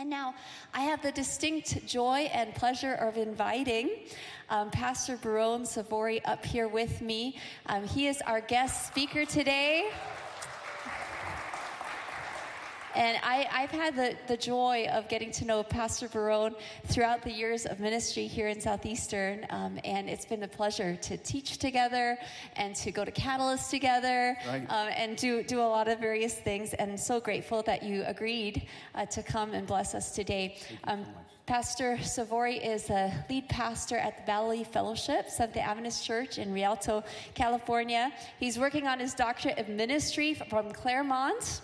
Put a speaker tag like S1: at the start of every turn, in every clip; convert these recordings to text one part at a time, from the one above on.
S1: And now I have the distinct joy and pleasure of inviting um, Pastor Baron Sovory up here with me. Um, he is our guest speaker today. And I, have had the, the joy of getting to know Pastor Baron throughout the years of ministry here in Southeastern. Um, and it's been a pleasure to teach together and to go to Catalyst together right. um, and do, do a lot of various things. And so grateful that you agreed uh, to come and bless us today. Um, Pastor Sovory is a lead pastor at the Valley Fellowship, Seventh Adventist Church in Rialto, California. He's working on his doctorate of ministry from Claremont.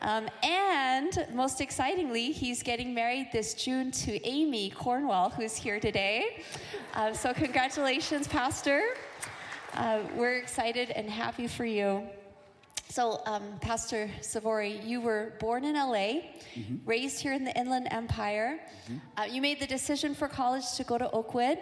S1: Um, and most excitingly, he's getting married this June to Amy Cornwell, who's here today. Uh, so, congratulations, Pastor. Uh, we're excited and happy for you. So, um, Pastor Sovory, you were born in LA, mm-hmm. raised here in the Inland Empire. Mm-hmm. Uh, you made the decision for college to go to Oakwood.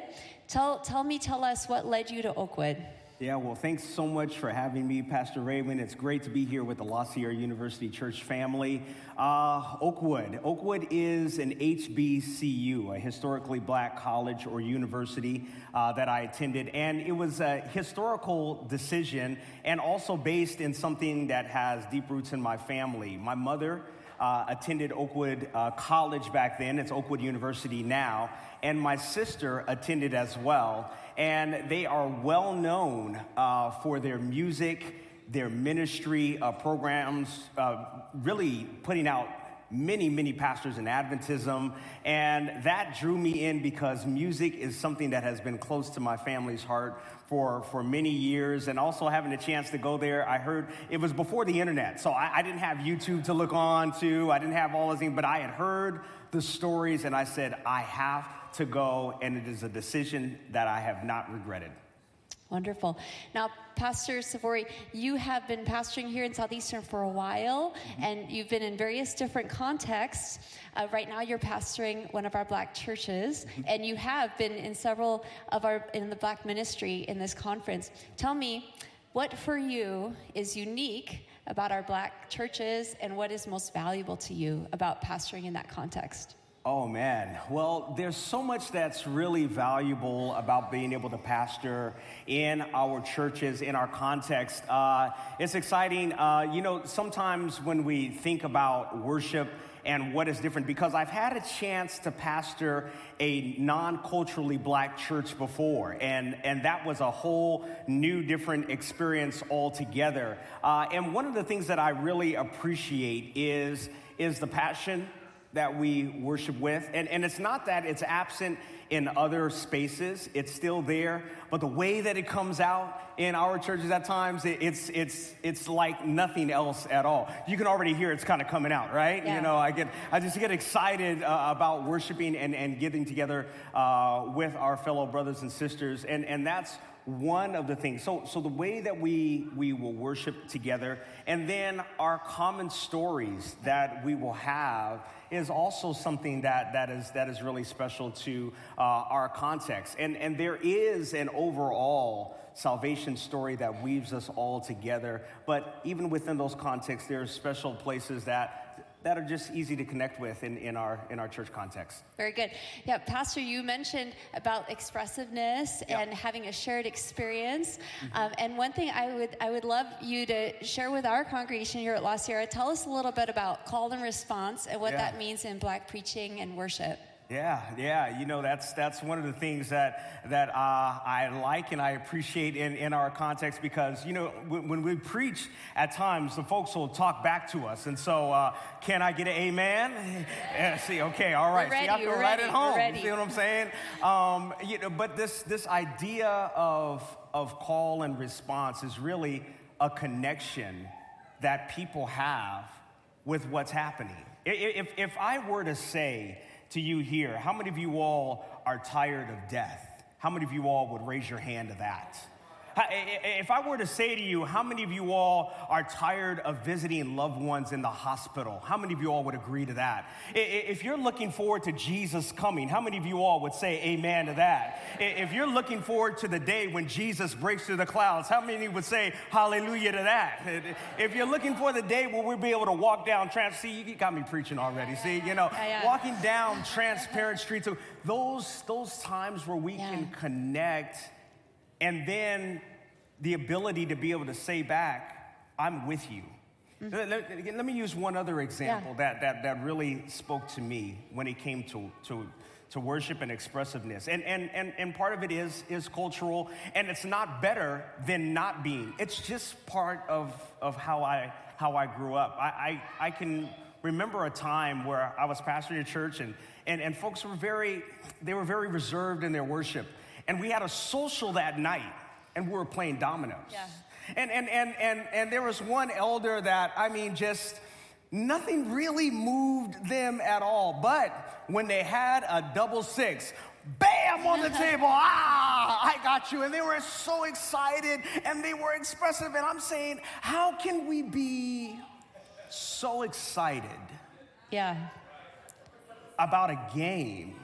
S1: Tell, tell me, tell us what led you to Oakwood.
S2: Yeah, well, thanks so much for having me, Pastor Raymond. It's great to be here with the La Sierra University Church family. Uh, Oakwood. Oakwood is an HBCU, a historically black college or university uh, that I attended. And it was a historical decision and also based in something that has deep roots in my family. My mother uh, attended Oakwood uh, College back then, it's Oakwood University now, and my sister attended as well. And they are well known uh, for their music, their ministry uh, programs, uh, really putting out many, many pastors in Adventism. And that drew me in because music is something that has been close to my family's heart for, for many years. And also having a chance to go there, I heard it was before the internet. So I, I didn't have YouTube to look on to, I didn't have all those things, but I had heard the stories and I said, I have to go, and it is a decision that I have not regretted.
S1: Wonderful. Now, Pastor Sovory, you have been pastoring here in Southeastern for a while, mm-hmm. and you've been in various different contexts. Uh, right now, you're pastoring one of our black churches, mm-hmm. and you have been in several of our in the black ministry in this conference. Tell me, what for you is unique about our black churches, and what is most valuable to you about pastoring in that context?
S2: Oh man, well, there's so much that's really valuable about being able to pastor in our churches, in our context. Uh, it's exciting. Uh, you know, sometimes when we think about worship and what is different, because I've had a chance to pastor a non culturally black church before, and, and that was a whole new, different experience altogether. Uh, and one of the things that I really appreciate is, is the passion that we worship with. And, and it's not that it's absent in other spaces, it's still there. But the way that it comes out in our churches at times, it, it's, it's, it's like nothing else at all. You can already hear it's kind of coming out, right? Yeah. You know, I, get, I just get excited uh, about worshiping and, and getting together uh, with our fellow brothers and sisters. And, and that's one of the things. So, so the way that we, we will worship together, and then our common stories that we will have is also something that, that, is, that is really special to uh, our context. And, and there is an overall salvation story that weaves us all together. But even within those contexts, there are special places that that are just easy to connect with in, in, our, in our church context.
S1: Very good. Yeah, Pastor, you mentioned about expressiveness yeah. and having a shared experience. Mm-hmm. Um, and one thing I would, I would love you to share with our congregation here at La Sierra, tell us a little bit about call and response and what yeah. that means in black preaching and worship.
S2: Yeah, yeah. You know, that's that's one of the things that that uh, I like and I appreciate in, in our context because you know when, when, we preach at times the folks will talk back to us, and so uh, can I get an amen? Yeah, see, okay, all right.
S1: Ready,
S2: see, I
S1: feel right
S2: ready,
S1: at home.
S2: You see what I'm saying? Um, you know, but this this idea of of call and response is really a connection that people have with what's happening. If if I were to say to you here. How many of you all are tired of death? How many of you all would raise your hand to that? If I were to say to you, how many of you all are tired of visiting loved ones in the hospital? How many of you all would agree to that? If you're looking forward to Jesus coming, how many of you all would say amen to that? If you're looking forward to the day when Jesus breaks through the clouds, how many would say hallelujah to that? If you're looking for the day where we'll be able to walk down trans, see, you got me preaching already. See, you know, walking down transparent streets, those those times where we yeah. can connect and then the ability to be able to say back, I'm with you. Mm-hmm. Let, let, me use one other example yeah. that, that, that really spoke to me when it came to, to, to worship and expressiveness. And, and, and, and part of it is, is cultural, and it's not better than not being. It's just part of, of how, I, how I grew up. I, I, I can remember a time where I was pastoring a church, and, and, and folks were very, they were very reserved in their worship. And we had a social that night, and we were playing dominoes. Yeah. And, and, and, and, and there was one elder that, I mean, just nothing really moved them at all. But when they had a double six, bam on the table, ah, I got you. And they were so excited and they were expressive. And I'm saying, how can we be so excited?
S1: Yeah.
S2: About a game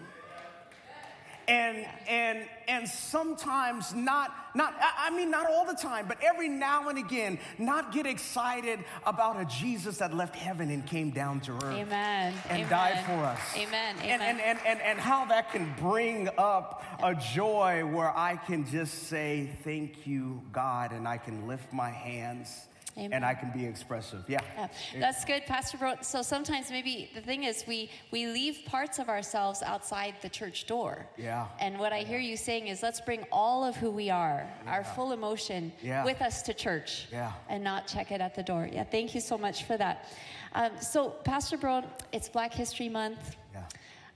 S2: and and and sometimes not not i mean not all the time but every now and again not get excited about a jesus that left heaven and came down to earth
S1: amen
S2: and
S1: amen.
S2: died for us
S1: amen,
S2: amen. And, and, and, and, and how that can bring up a joy where i can just say thank you god and i can lift my hands Amen. and I can be expressive. Yeah. yeah.
S1: That's good, Pastor Bro. So sometimes maybe the thing is we we leave parts of ourselves outside the church door.
S2: Yeah.
S1: And what I hear you saying is let's bring all of who we are, yeah. our full emotion, yeah. with us to church.
S2: Yeah.
S1: And not check it at the door. Yeah. Thank you so much for that. Um, so, Pastor Bro, it's Black History Month.
S2: Yeah.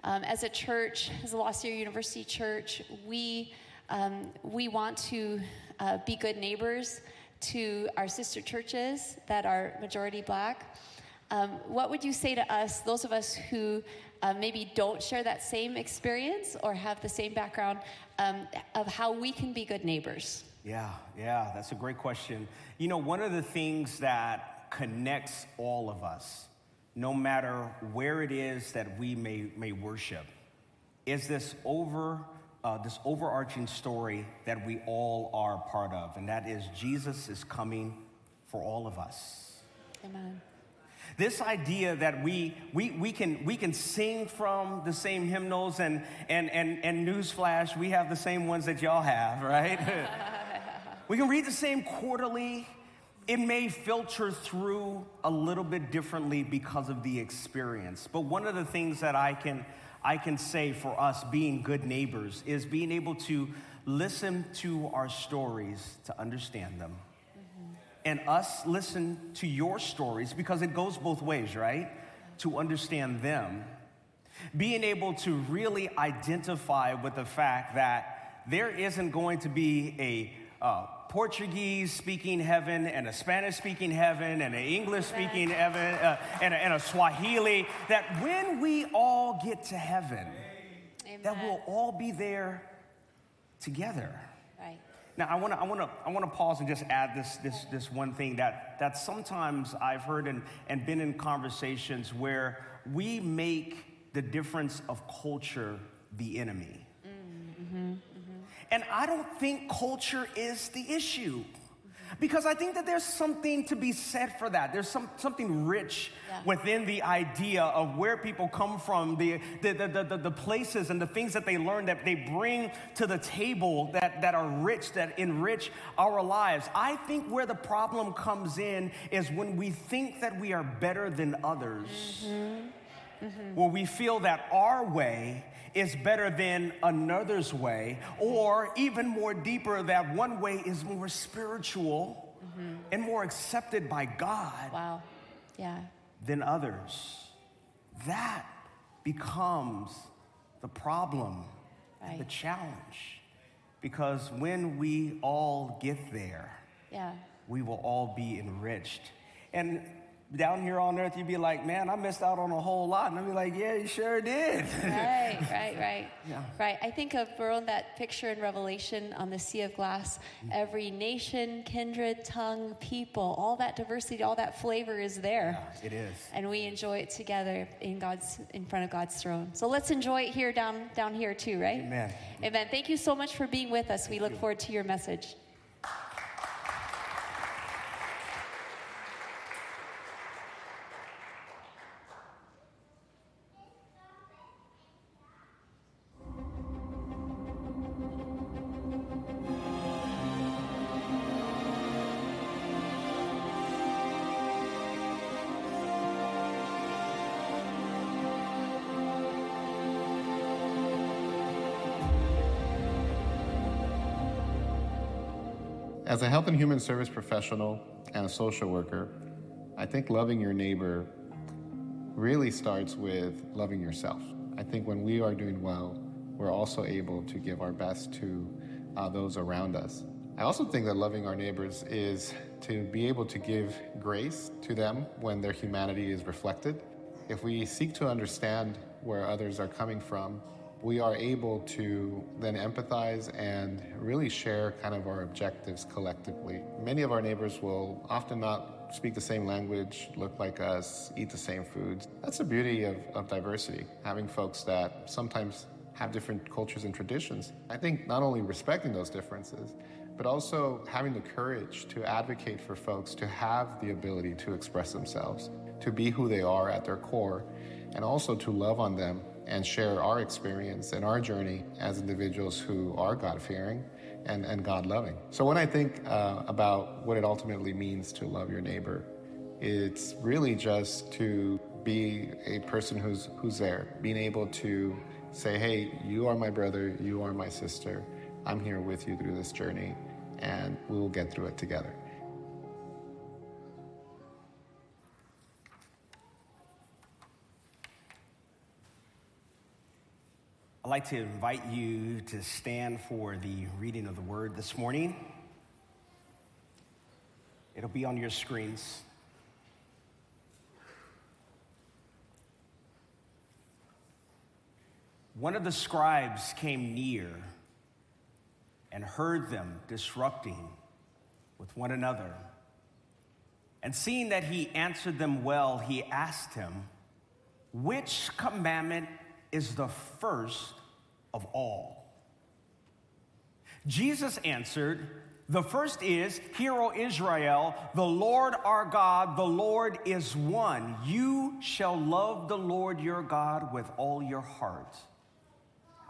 S1: Um, as a church, as a La Sierra University church, we um, we want to uh, be good neighbors to our sister churches that are majority black. Um, what would you say to us, those of us who uh, maybe don't share that same experience or have the same background, um, of how we can be good neighbors?
S2: Yeah, yeah, that's a great question. You know, one of the things that connects all of us, no matter where it is that we may, may worship, is this over uh, this overarching story that we all are part of, and that is Jesus is coming for all of us.
S1: Amen.
S2: This idea that we, we, we, can, we can sing from the same hymnals, and, and, and, and newsflash, we have the same ones that y'all have, right? we can read the same quarterly. It may filter through a little bit differently because of the experience. But one of the things that I can I can say for us being good neighbors is being able to listen to our stories to understand them. Mm-hmm. And us listen to your stories because it goes both ways, right? To understand them. Being able to really identify with the fact that there isn't going to be a uh, Portuguese speaking heaven and a Spanish speaking heaven and an English speaking heaven uh, and, a, and, a, Swahili, that when we all get to heaven, Amen. that we'll all be there together.
S1: Right.
S2: Now, I want to I wanna, I wanna pause and just add this, this, this one thing that, that sometimes I've heard and, and been in conversations where we make the difference of culture the enemy. Mm-hmm. And I don't think culture is the issue. Because I think that there's something to be said for that. There's some, something rich yeah. within the idea of where people come from, the, the, the, the, the places and the things that they learn that they bring to the table that, that are rich, that enrich our lives. I think where the problem comes in is when we think that we are better than others, mm-hmm. Mm-hmm. where we feel that our way is better than another's way, or even more deeper, that one way is more spiritual mm-hmm. and more accepted by God.
S1: Wow. Yeah.
S2: Than others. That becomes the problem, right. the challenge. Because when we all get there,
S1: yeah.
S2: we will all be enriched. And down here on earth, you'd be like, man, I missed out on a whole lot. And I'd be like, yeah, you sure did.
S1: right, right, right. Yeah. Right. I think of Baron, that picture in Revelation on the sea of glass. Mm-hmm. Every nation, kindred, tongue, people, all that diversity, all that flavor is there.
S2: Yeah, it is.
S1: And we enjoy it together in God's in front of God's throne. So let's enjoy it here down down here too, right?
S2: Amen.
S1: Amen. Thank you so much for being with us. We look forward to your message.
S3: As a health and human service professional and a social worker, I think loving your neighbor really starts with loving yourself. I think when we are doing well, we're also able to give our best to uh, those around us. I also think that loving our neighbors is to be able to give grace to them when their humanity is reflected. If we seek to understand where others are coming from we are able to then empathize and really share kind of our objectives collectively. Many of our neighbors will often not speak the same language, look like us, eat the same foods. That's the beauty of, of diversity, having folks that sometimes have different cultures and traditions. I think not only respecting those differences, but also having the courage to advocate for folks to have the ability to express themselves, to be who they are at their core, and also to love on them and share our experience and our journey as individuals who are God fearing and, and God loving. So, when I think uh, about what it ultimately means to love your neighbor, it's really just to be a person who's, who's there, being able to say, hey, you are my brother, you are my sister, I'm here with you through this journey, and we will get through it together.
S2: I'd like to invite you to stand for the reading of the word this morning. It'll be on your screens. One of the scribes came near and heard them disrupting with one another. And seeing that he answered them well, he asked him, Which commandment is the first of all. Jesus answered, The first is, Hear, O Israel, the Lord our God, the Lord is one. You shall love the Lord your God with all your heart,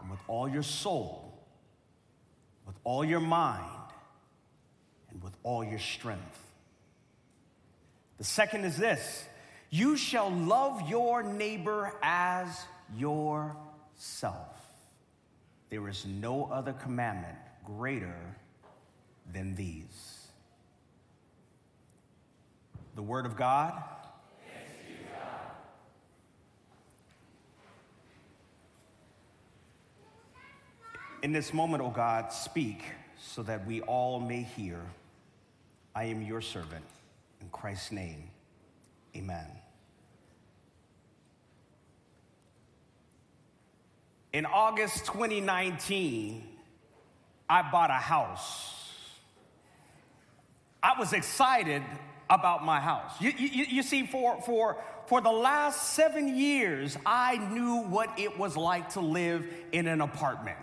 S2: and with all your soul, with all your mind, and with all your strength. The second is this you shall love your neighbor as yourself. There is no other commandment greater than these. The Word of God. In this moment, O oh God, speak so that we all may hear. I am your servant. In Christ's name, amen. In August 2019, I bought a house. I was excited about my house. You, you, you, see, for, for, for the last seven years, I knew what it was like to live in an apartment.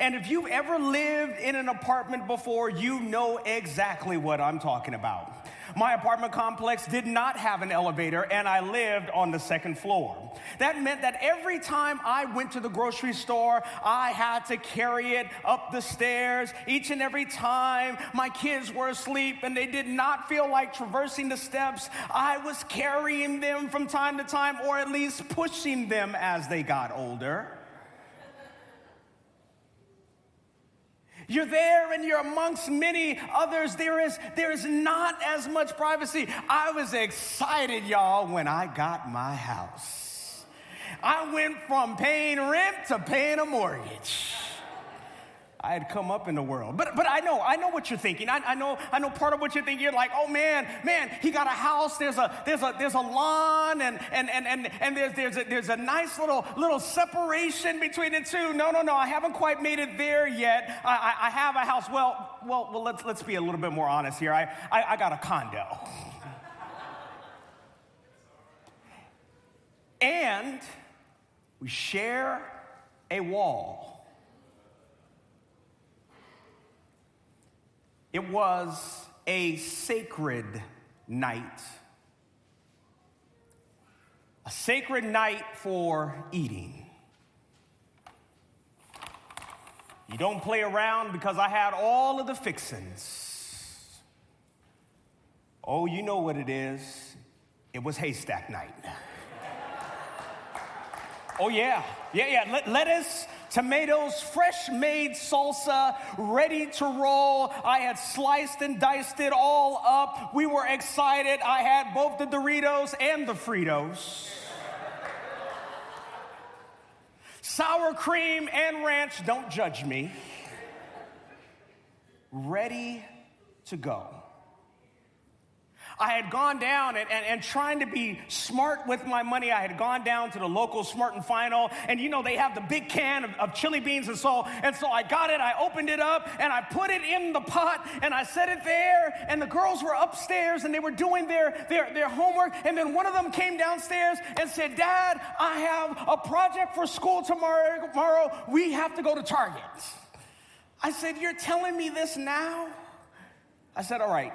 S2: And if you've ever lived in an apartment before, you know exactly what I'm talking about. My apartment complex did not have an elevator, and I lived on the second floor. That meant that every time I went to the grocery store, I had to carry it up the stairs. Each and every time my kids were asleep and they did not feel like traversing the steps, I was carrying them from time to time, or at least pushing them as they got older. You're there and you're amongst many others. There is, there is not as much privacy. I was excited, y'all, when I got my house. I went from paying rent to paying a mortgage. I had come up in the world. But, but I know, I know what you're thinking. I, I, know, I know part of what you're thinking. You're like, oh man, man, he got a house. There's a, there's a, there's a lawn and, and, and, and, and there's, there's, a, there's a nice little, little separation between the two. No, no, no, I haven't quite made it there yet. I, I, I have a house. Well, well, well, let's, let's be a little bit more honest here. I, I, I got a condo. and we share a wall. It was a sacred night. A sacred night for eating. You don't play around because I had all of the fixings. Oh, you know what it is. It was haystack night. oh, yeah. Yeah, yeah. lettuce, tomatoes, fresh made salsa, ready to roll. I had sliced and diced it all up. We were excited. I had both the Doritos and the Fritos. Sour cream and ranch, don't judge me. Ready to go. I had gone down and, and, and, trying to be smart with my money. I had gone down to the local Smart and Final, and you know, they have the big can of, of chili beans and so, and so I got it, I opened it up, and I put it in the pot, and I set it there, and the girls were upstairs, and they were doing their, their, their homework, and then one of them came downstairs and said, Dad, I have a project for school tomorrow, tomorrow. we have to go to Target. I said, You're telling me this now? I said, All right,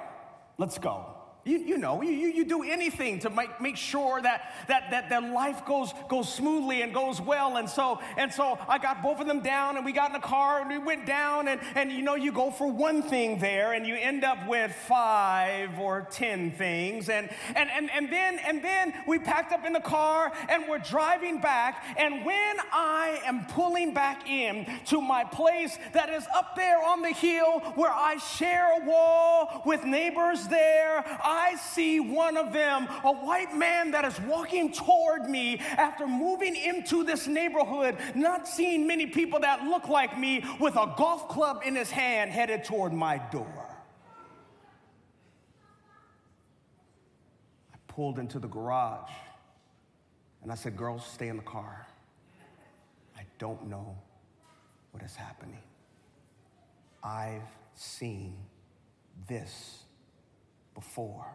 S2: let's go. You, you know, you, you do anything to make, make sure that, that, that their life goes, goes smoothly and goes well. And so, and so I got both of them down and we got in the car and we went down and, and you know, you go for one thing there and you end up with five or 10 things. And, and, and, and then, and then we packed up in the car and we're driving back. And when I am pulling back in to my place that is up there on the hill where I share a wall with neighbors there, see one of them, a white man that is walking toward me after moving into this neighborhood, not seeing many people that look like me, with a golf club in his hand headed toward my door. I pulled into the garage and I said, Girls, stay in the car. I don't know what is happening. I've seen this before.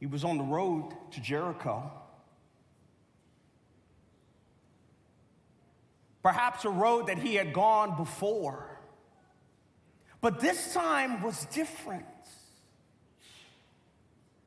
S2: He was on the road to Jericho. Perhaps a road that he had gone before. But this time was different.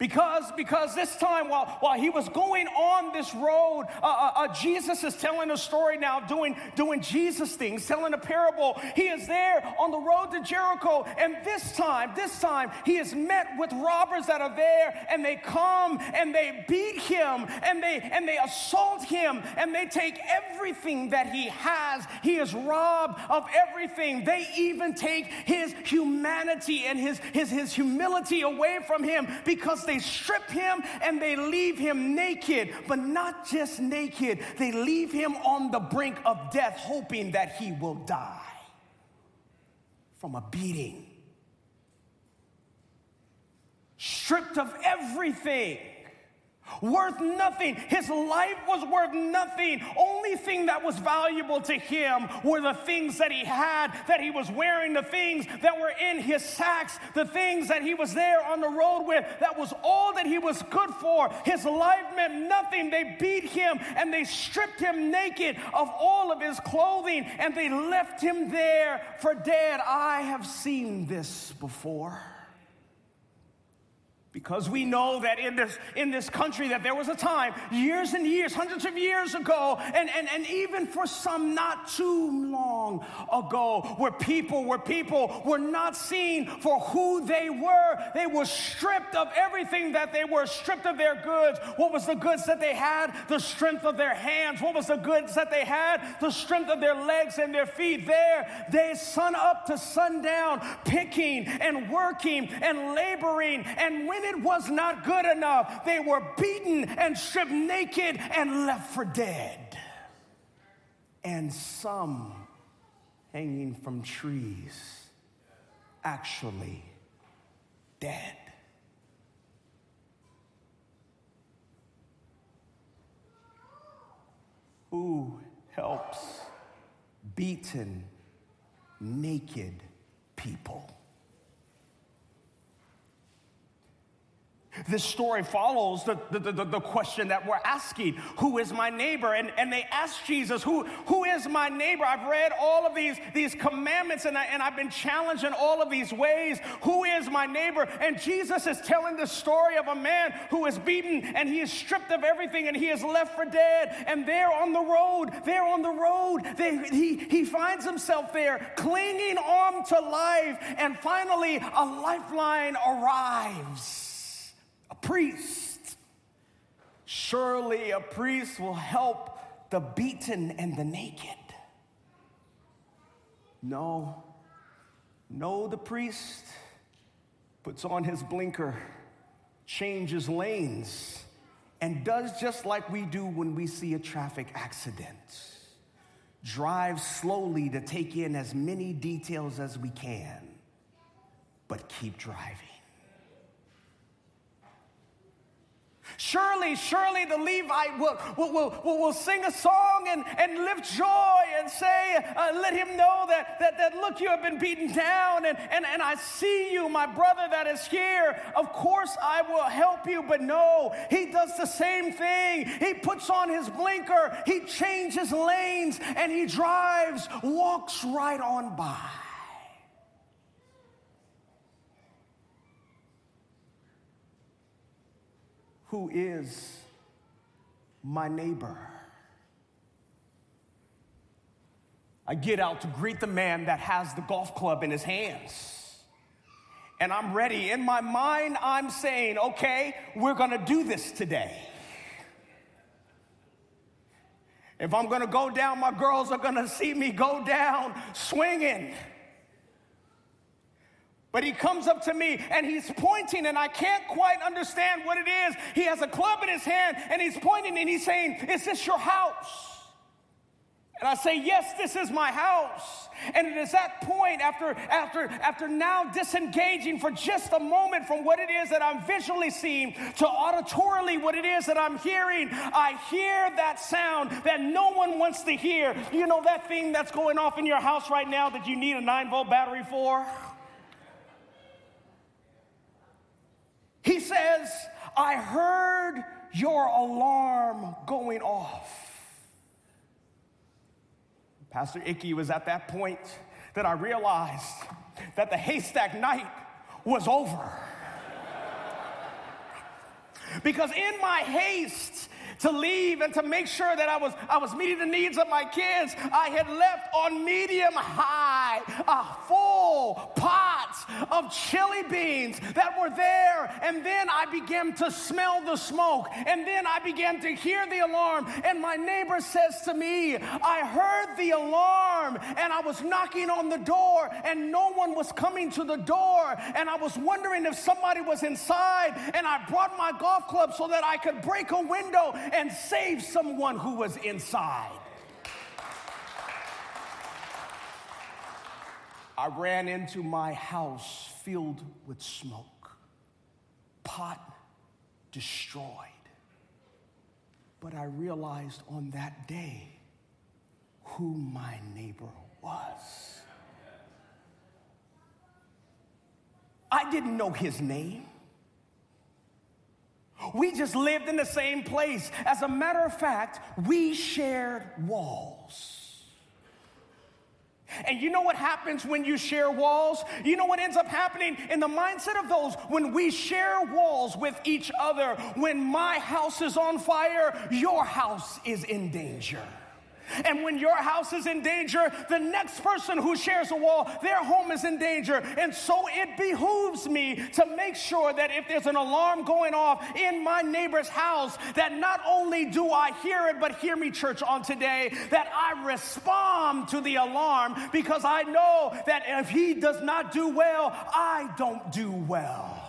S2: Because, because this time, while, while he was going on this road, uh, uh, uh, Jesus is telling a story now, doing, doing Jesus things, telling a parable. He is there on the road to Jericho, and this time, this time, he is met with robbers that are there, and they come and they beat him, and they and they assault him, and they take everything that he has. He is robbed of everything. They even take his humanity and his, his, his humility away from him because they strip him and they leave him naked, but not just naked, they leave him on the brink of death, hoping that he will die from a beating. Stripped of everything worth nothing. His life was worth nothing. Only thing that was valuable to him were the things that he had, that he was wearing, the things that were in his sacks, the things that he was there on the road with. That was all that he was good for. His life meant nothing. They beat him and they stripped him naked of all of his clothing and they left him there for dead. I have seen this before because we know that in this, in this country that there was a time years and years hundreds of years ago and, and, and even for some not too long ago where people where people were not seen for who they were they were stripped of everything that they were stripped of their goods. What was the goods that they had? The strength of their hands. What was the goods that they had? The strength of their legs and their feet. There they sun up to sundown picking and working and laboring and when it was not good enough, they were beaten and stripped naked and left for dead. and some hanging from trees, actually dead. Who helps beaten, naked people? This story follows the, the, the, the, question that we're asking Who is my neighbor? And, and they ask Jesus, who, who is my neighbor? I've read all of these, these commandments and, I, and I've been challenged in all of these ways. Who is my neighbor? And Jesus is telling the story of a man who is beaten and he is stripped of everything and he is left for dead. And there on the road, there on the road, they, he, he finds himself there clinging on to life. And finally, a lifeline arrives priest. Surely a priest will help the beaten and the naked. No, no, the priest puts on his blinker, changes lanes, and does just like we do when we see a traffic accident. Drives slowly to take in as many details as we can, but keep driving. Surely, surely the Levite will, will, will, will, sing a song and, and lift joy and say, uh, let him know that, that, that, look, you have been beaten down and, and, and I see you, my brother that is here. Of course, I will help you. But no, he does the same thing. He puts on his blinker, he changes lanes, and he drives, walks right on by. Who is my neighbor. I get out to greet the man that has the golf club in his hands. And I'm ready. In my mind, I'm saying, okay, we're gonna do this today. If I'm gonna go down, my girls are gonna see me go down swinging. But he comes up to me and he's pointing, and I can't quite understand what it is. He has a club in his hand and he's pointing and he's saying, Is this your house? And I say, Yes, this is my house. And it is that point, after, after, after now disengaging for just a moment from what it is that I'm visually seeing to auditorily what it is that I'm hearing, I hear that sound that no one wants to hear. You know that thing that's going off in your house right now that you need a 9 volt battery for? He says, I heard your alarm going off. Pastor Icky was at that point that I realized that the haystack night was over. because in my haste, to leave and to make sure that I was, I was meeting the needs of my kids, I had left on medium high a full pot of chili beans that were there. And then I began to smell the smoke. And then I began to hear the alarm. And my neighbor says to me, I heard the alarm and I was knocking on the door and no one was coming to the door. And I was wondering if somebody was inside. And I brought my golf club so that I could break a window and save someone who was inside. I ran into my house filled with smoke, pot destroyed. But I realized on that day who my neighbor was. I didn't know his name. We just lived in the same place. As a matter of fact, we shared walls. And you know what happens when you share walls? You know what ends up happening in the mindset of those when we share walls with each other? When my house is on fire, your house is in danger. And when your house is in danger, the next person who shares a wall, their home is in danger. And so it behooves me to make sure that if there's an alarm going off in my neighbor's house, that not only do I hear it, but hear me, church, on today, that I respond to the alarm because I know that if he does not do well, I don't do well.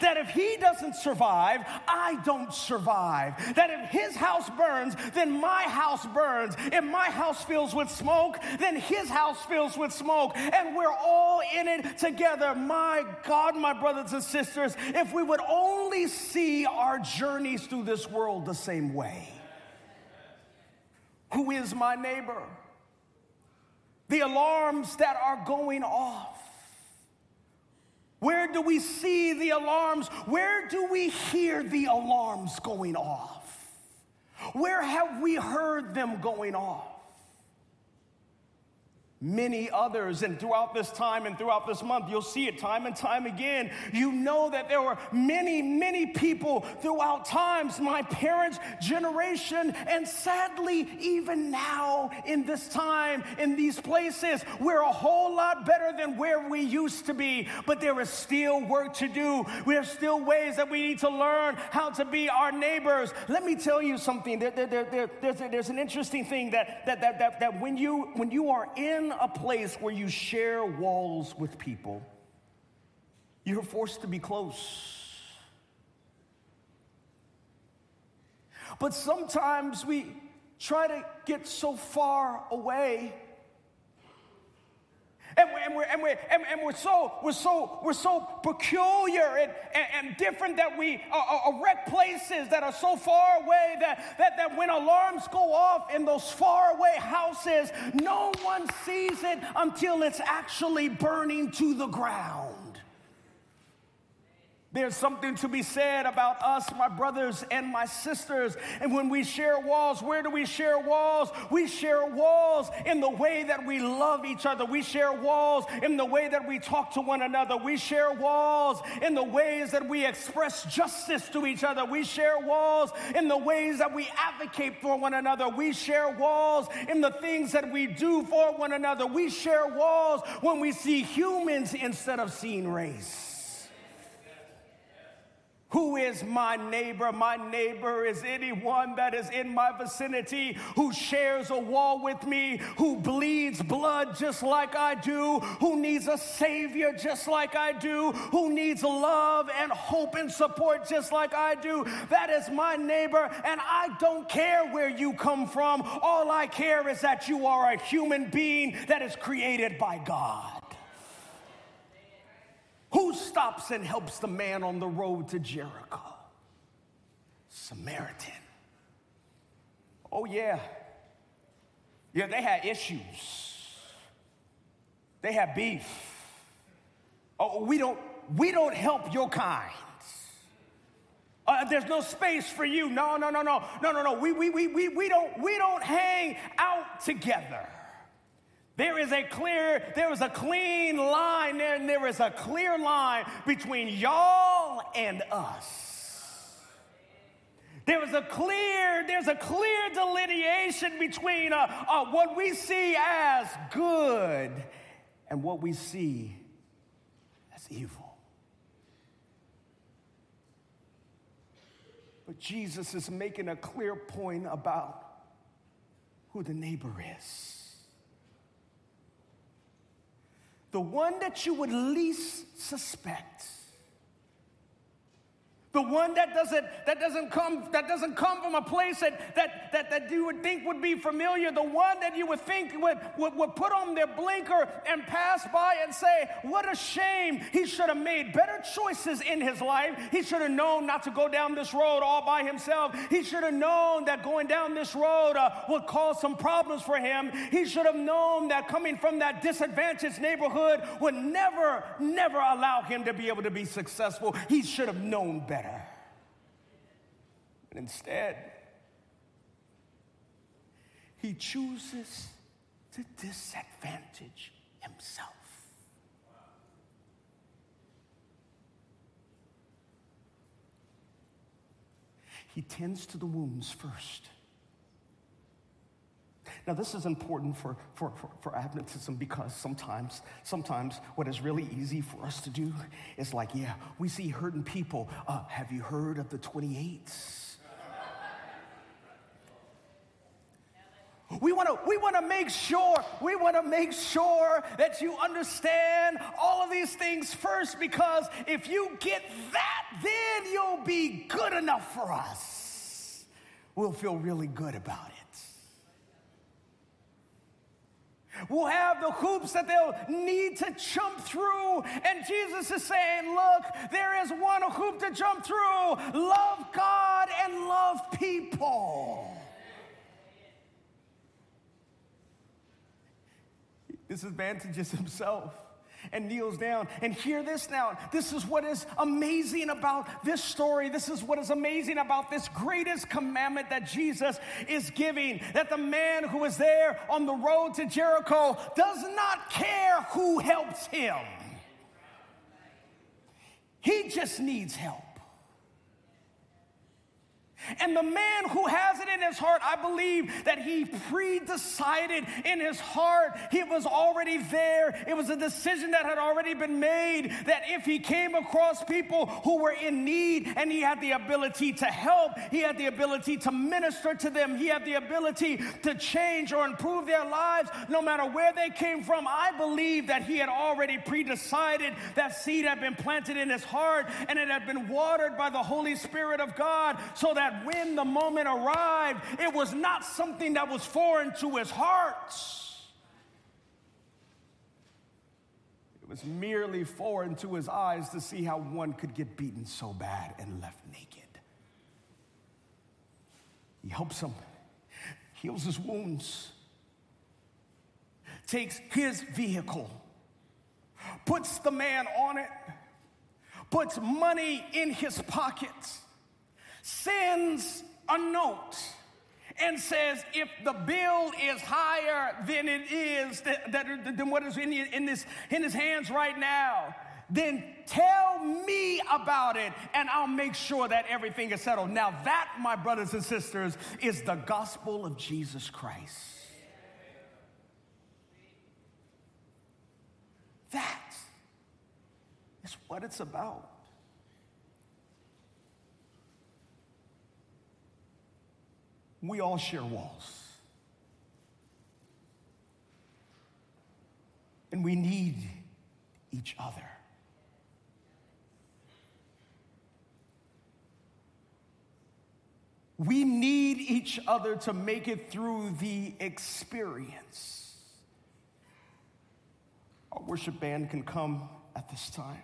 S2: That if he doesn't survive, I don't survive. That if his house burns, then my house burns. If my house fills with smoke, then his house fills with smoke. And we're all in it together. My God, my brothers and sisters, if we would only see our journeys through this world the same way. Who is my neighbor? The alarms that are going off. Where do we see the alarms? Where do we hear the alarms going off? Where have we heard them going off? Many others. And throughout this time and throughout this month, you'll see it time and time again. You know that there were many, many people throughout times, my parents' generation, and sadly, even now in this time, in these places, we're a whole lot better than where we used to be. But there is still work to do. There's still ways that we need to learn how to be our neighbors. Let me tell you something. There, there, there, there's, there's an interesting thing that, that, that, that, that when, you, when you are in a place where you share walls with people, you're forced to be close. But sometimes we try to get so far away and we're, and we're, and we're, and, and we're, so, we're, so, we're so peculiar and, and, and different that we erect places that are so far away that, that, that when alarms go off in those far away houses, no one sees it until it's actually burning to the ground. There's something to be said about us, my brothers and my sisters. And when we share walls, where do we share walls? We share walls in the way that we love each other. We share walls in the way that we talk to one another. We share walls in the ways that we express justice to each other. We share walls in the ways that we advocate for one another. We share walls in the things that we do for one another. We share walls when we see humans instead of seeing race. Who is my neighbor? My neighbor is anyone that is in my vicinity who shares a wall with me, who bleeds blood just like I do, who needs a savior just like I do, who needs love and hope and support just like I do. That is my neighbor, and I don't care where you come from. All I care is that you are a human being that is created by God. Who stops and helps the man on the road to Jericho? Samaritan. Oh, yeah. Yeah, they had issues. They had beef. Oh, we don't, we don't help your kind. Uh, there's no space for you. No, no, no, no, no, no, no. We, we, we, we, we, don't, we don't hang out together. There is a clear, there is a clean line there, and there is a clear line between y'all and us. There is a clear, there's a clear delineation between uh, uh, what we see as good and what we see as evil. But Jesus is making a clear point about who the neighbor is the one that you would least suspect the one that doesn't that doesn't come that doesn't come from a place that that that, that you would think would be familiar the one that you would think would, would, would put on their blinker and pass by and say what a shame. He should have made better choices in his life. He should have known not to go down this road all by himself. He should have known that going down this road uh, would cause some problems for him. He should have known that coming from that disadvantaged neighborhood would never never allow him to be able to be successful. He should have known better. better. But instead, he chooses to disadvantage himself. He tends to the wounds first. Now, this is important for, for, for, for, Adventism because sometimes, sometimes what is really easy for us to do is like, yeah, we see hurting people. Uh, have you heard of the 28s? We want to we want to make sure we want to make sure that you understand all of these things first because if you get that then you'll be good enough for us. We'll feel really good about it. We'll have the hoops that they'll need to jump through. And Jesus is saying, Look, there is one hoop to jump through love God and love people. This Disadvantages himself and kneels down. And hear this now. This is what is amazing about this story. This is what is amazing about this greatest commandment that Jesus is giving. That the man who is there on the road to Jericho does not care who helps him, he just needs help. And the man who has it in his heart, I believe that he pre-decided in his heart. He was already there. It was a decision that had already been made that if he came across people who were in need and he had the ability to help, he had the ability to minister to them, he had the ability to change or improve their lives no matter where they came from. I believe that he had already pre-decided that seed had been planted in his heart and it had been watered by the Holy Spirit of God so that when the moment arrived, it was not something that was foreign to his heart. It was merely foreign to his eyes to see how one could get beaten so bad and left naked. He helps him, heals his wounds, takes his vehicle, puts the man on it, puts money in his pockets sends a note and says, if the bill is higher than it is, that, that, than what is in, in, this, in his hands right now, then tell me about it and I'll make sure that everything is settled. Now, that, my brothers and sisters, is the gospel of Jesus Christ. That is what it's about. We all share walls. And we need each other. We need each other to make it through the experience. Our worship band can come at this time.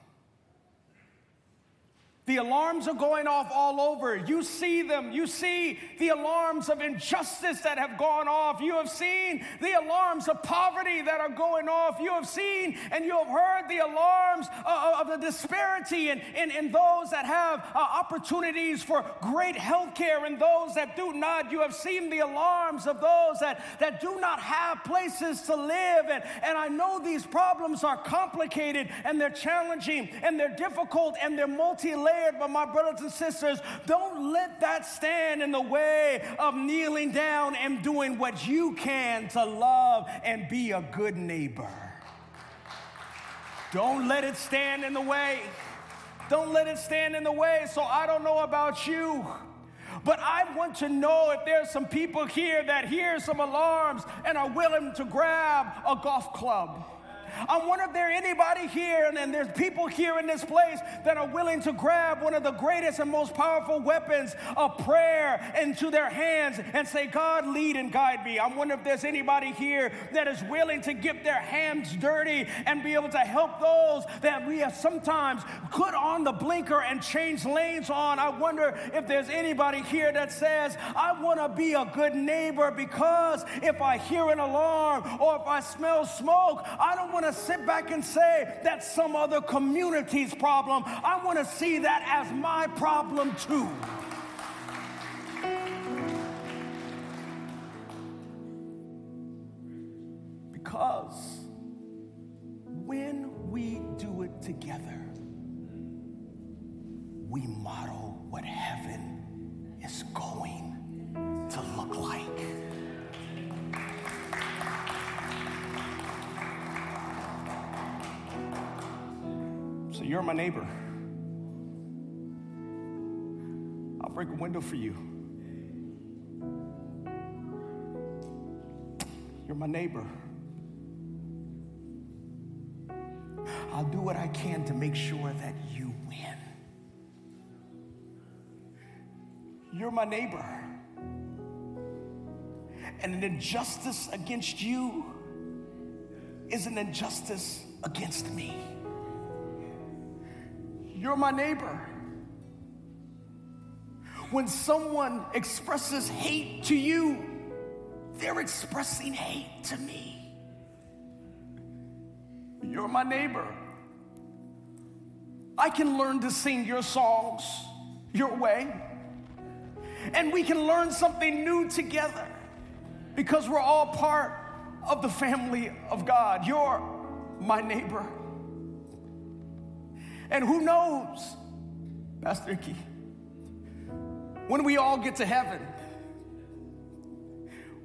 S2: The alarms are going off all over. You see them. You see the alarms of injustice that have gone off. You have seen the alarms of poverty that are going off. You have seen and you have heard the alarms of the disparity in, in, in those that have uh, opportunities for great health care and those that do not. You have seen the alarms of those that, that do not have places to live. And, and I know these problems are complicated and they're challenging and they're difficult and they're multi layered but my brothers and sisters, don't let that stand in the way of kneeling down and doing what you can to love and be a good neighbor. Don't let it stand in the way. Don't let it stand in the way. So I don't know about you. But I want to know if there's some people here that hear some alarms and are willing to grab a golf club I wonder if there anybody here, and, and there's people here in this place that are willing to grab one of the greatest and most powerful weapons of prayer into their hands and say, God, lead and guide me. I wonder if there's anybody here that is willing to get their hands dirty and be able to help those that we have sometimes put on the blinker and change lanes on. I wonder if there's anybody here that says, I want to be a good neighbor because if I hear an alarm or if I smell smoke, I don't want to sit back and say that's some other community's problem. I want to see that as my problem too. Because when we do it together, we model what heaven is going to look like. You're my neighbor. I'll break a window for you. You're my neighbor. I'll do what I can to make sure that you win. You're my neighbor. And an injustice against you is an injustice against me. You're my neighbor. When someone expresses hate to you, they're expressing hate to me. You're my neighbor. I can learn to sing your songs your way, and we can learn something new together because we're all part of the family of God. You're my neighbor. And who knows, Pastor Icky, when we all get to heaven,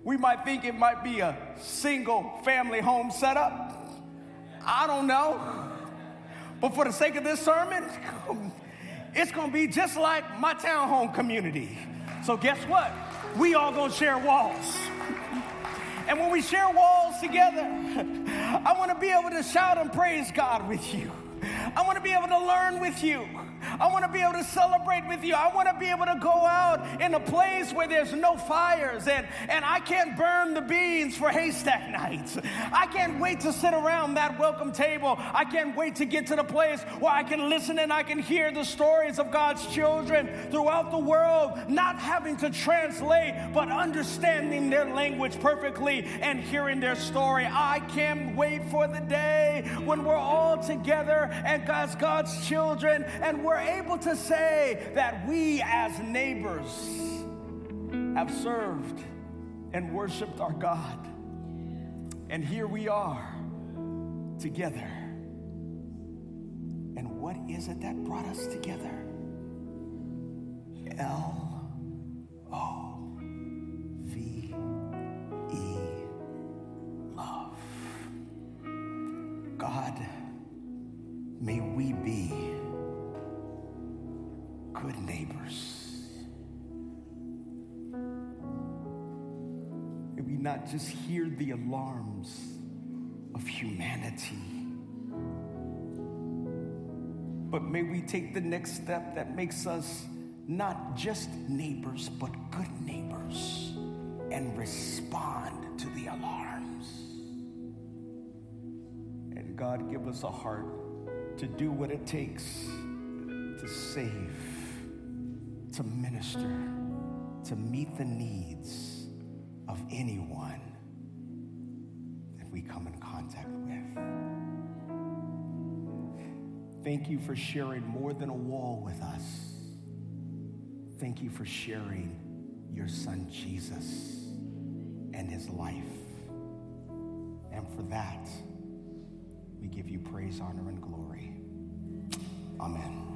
S2: we might think it might be a single family home setup. I don't know. But for the sake of this sermon, it's gonna be just like my townhome community. So guess what? We all gonna share walls. And when we share walls together, I wanna be able to shout and praise God with you. I wanna be able to learn with you. I want to be able to celebrate with you. I want to be able to go out in a place where there's no fires and, and I can't burn the beans for haystack nights. I can't wait to sit around that welcome table. I can't wait to get to the place where I can listen and I can hear the stories of God's children throughout the world, not having to translate, but understanding their language perfectly and hearing their story. I can't wait for the day when we're all together and God's God's children and we're able to say that we as neighbors have served and worshiped our God. And here we are together. And what is it that brought us together? L O V E, love. God, may we be good neighbors. May we not just hear the alarms of humanity, but may we take the next step that makes us not just neighbors, but good neighbors and respond to the alarms. And God, give us a heart to do what it takes to save, to minister, to meet the needs of anyone that we come in contact with. Thank you for sharing more than a wall with us. Thank you for sharing your son Jesus and his life. And for that, we give you praise, honor, and glory. Amen.